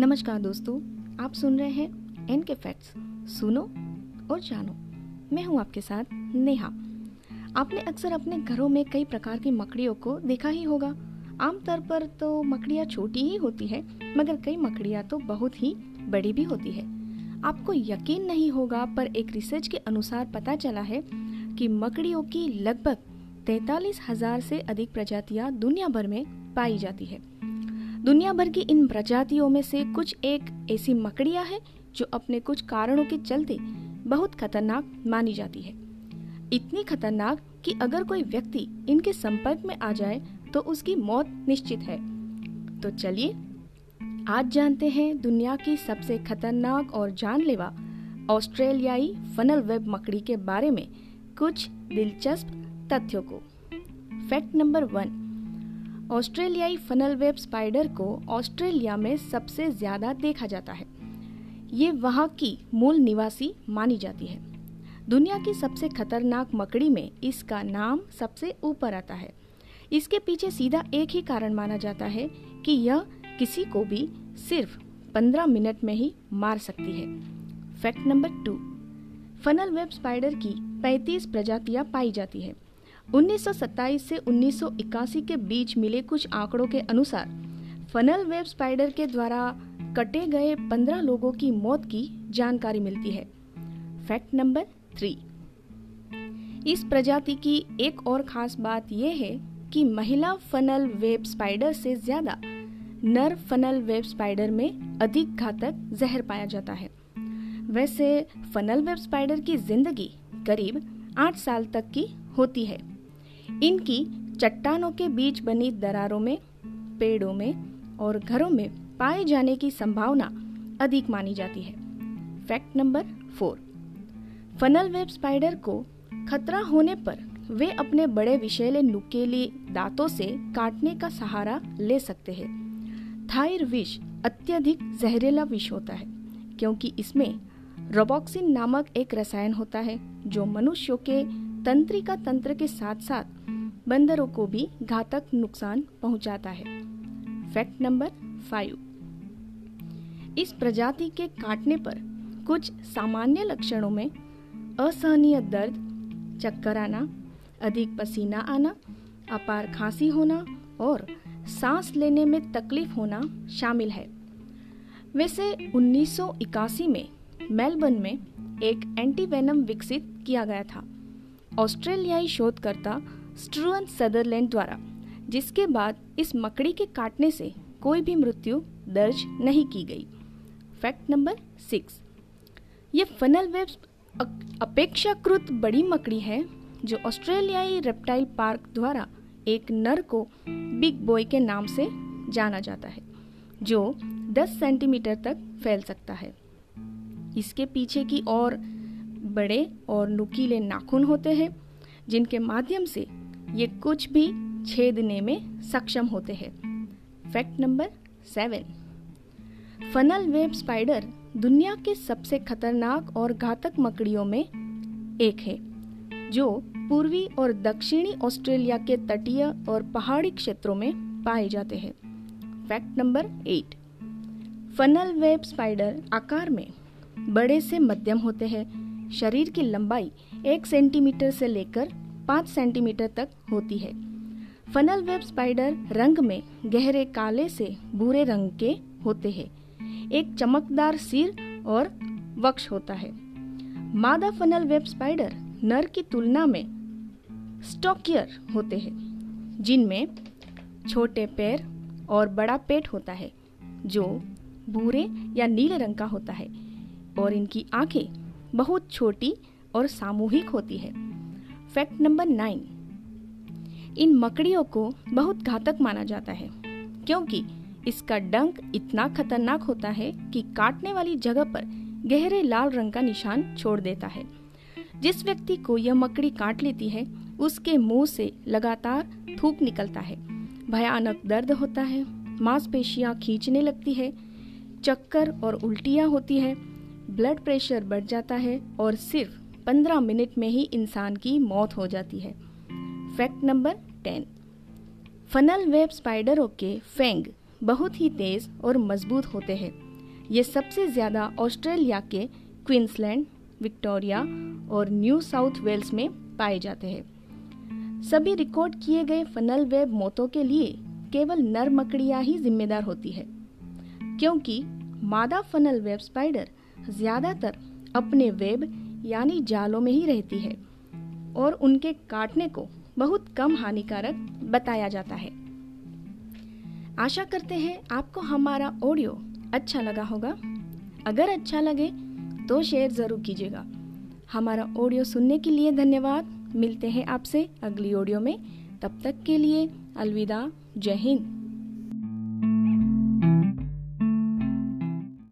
नमस्कार दोस्तों, आप सुन रहे हैं एन के फैक्ट्स सुनो और जानो। मैं हूँ आपके साथ नेहा। आपने अक्सर अपने घरों में कई प्रकार की मकड़ियों को देखा ही होगा। आमतौर पर तो मकड़ियाँ छोटी ही होती है, मगर कई मकड़ियाँ तो बहुत ही बड़ी भी होती है। आपको यकीन नहीं होगा, पर एक रिसर्च के अनुसार पता चला है कि मकड़ियों की लगभग तैतालीस हज़ार से अधिक प्रजातियाँ दुनिया भर में पाई जाती है। दुनिया भर की इन प्रजातियों में से कुछ एक ऐसी मकड़ियाँ है जो अपने कुछ कारणों के चलते बहुत खतरनाक मानी जाती है। इतनी खतरनाक कि अगर कोई व्यक्ति इनके संपर्क में आ जाए तो उसकी मौत निश्चित है। तो चलिए, आज जानते हैं दुनिया की सबसे खतरनाक और जानलेवा ऑस्ट्रेलियाई फनल वेब मकड़ी के बारे में कुछ दिलचस्प तथ्यों को। फैक्ट नंबर वन ऑस्ट्रेलियाई फनल वेब स्पाइडर को ऑस्ट्रेलिया में सबसे ज़्यादा देखा जाता है। ये वहाँ की मूल निवासी मानी जाती है। दुनिया की सबसे खतरनाक मकड़ी में इसका नाम सबसे ऊपर आता है। इसके पीछे सीधा एक ही कारण माना जाता है कि यह किसी को भी सिर्फ़ 15 मिनट में ही मार सकती है। Fact number two. Funnel web spider की 35 प्रजातियाँ पाई जाती है। 1927 से 1981 के बीच मिले कुछ आंकड़ों के अनुसार फनल वेब स्पाइडर के द्वारा कटे गए 15 लोगों की मौत की जानकारी मिलती है। फैक्ट नंबर थ्री इस प्रजाति की एक और खास बात यह है कि महिला फनल वेब स्पाइडर से ज़्यादा नर फनल वेब स्पाइडर में अधिक घातक जहर पाया जाता है। वैसे फनल वेब स्पाइडर की ज़िंदगी करीब आठ साल तक की होती है। इनकी चट्टानों के बीच बनी दरारों में, पेड़ों में और घरों में पाए जाने की संभावना अधिक मानी जाती है। Fact number four. Funnel web spider को खतरा होने पर वे अपने बड़े विषैले नुकेले दांतों से काटने का सहारा ले सकते हैं। थायर विष अत्यधिक जहरीला विष होता है, क्योंकि इसमें रोबोक्सिन नामक एक रसायन होता है, जो मनुष्यों के तंत्रिका तंत्र के साथ साथ बंदरों को भी घातक नुकसान पहुंचाता है। फैक्ट नंबर फाइव इस प्रजाति के काटने पर कुछ सामान्य लक्षणों में असहनीय दर्द, चक्कर आना, अधिक पसीना आना, अपार खांसी होना और सांस लेने में तकलीफ़ होना शामिल है। वैसे 1981 में मेलबर्न में एक एंटीवेनम विकसित किया गया था। ऑस्ट्रेलियाई शोधकर्ता स्ट्रुअन सदरलैंड द्वारा, जिसके बाद इस मकड़ी के काटने से कोई भी मृत्यु दर्ज नहीं की गई। Fact number six. ये फनल वेब अपेक्षाकृत बड़ी मकड़ी है, जो ऑस्ट्रेलियाई रेप्टाइल पार्क द्वारा एक नर को बिग बॉय के नाम से जाना जाता है, जो 10 सेंटीमीटर तक फैल सकता है। इसके पीछे की और बड़े और नुकीले नाखून होते हैं, जिनके माध्यम से ये कुछ भी छेदने में सक्षम होते हैं। Fact number seven. Funnel web spider दुनिया के सबसे खतरनाक और घातक मकड़ियों में एक है, जो पूर्वी और दक्षिणी ऑस्ट्रेलिया के तटीय और पहाड़ी क्षेत्रों में पाए जाते हैं। Fact number eight. Funnel web spider आकार में बड़े से मध्यम होते हैं। शरीर की लंबाई एक सेंटीमीटर से लेकर पाँच सेंटीमीटर तक होती है। फनल वेब स्पाइडर रंग में गहरे काले से भूरे रंग के होते हैं। एक चमकदार सिर और वक्ष होता है। मादा फनल वेब स्पाइडर नर की तुलना में स्टॉकियर होते हैं, जिनमें छोटे पैर और बड़ा पेट होता है, जो भूरे या नीले रंग का होता है, और इनकी आँखें बहुत छोटी और सामूहिक होती है। Fact number nine. इन मकड़ियों को बहुत घातक माना जाता है, क्योंकि इसका डंक इतना खतरनाक होता है कि काटने वाली जगह पर गहरे लाल रंग का निशान छोड़ देता है। जिस व्यक्ति को यह मकड़ी काट लेती है, उसके मुँह से लगातार थूक निकलता है। भयानक दर्द होता है, मांसपेशियाँ खींचने लगती है, चक्कर और उल्टियाँ होती है, ब्लड प्रेशर बढ़ जाता है और सिर्फ़ पंद्रह मिनट में ही इंसान की मौत हो जाती है। Fact number ten funnel web स्पाइडरों के फेंग बहुत ही तेज और मज़बूत होते हैं। ये सबसे ज़्यादा ऑस्ट्रेलिया के क्वींसलैंड, विक्टोरिया और न्यू साउथ वेल्स में पाए जाते हैं। सभी रिकॉर्ड किए गए फनल वेब मौतों के लिए केवल नर मकड़ियाँ ही जिम्मेदार होती है। क्योंकि मादा फनल वेब स्पाइडर ज़्यादातर अपने वेब यानी जालों में ही रहती है और उनके काटने को बहुत कम हानिकारक बताया जाता है। आशा करते हैं आपको हमारा ऑडियो अच्छा लगा होगा। अगर अच्छा लगे तो शेयर ज़रूर कीजिएगा। हमारा ऑडियो सुनने के लिए धन्यवाद। मिलते हैं आपसे अगली ऑडियो में। तब तक के लिए अलविदा। जय हिंद।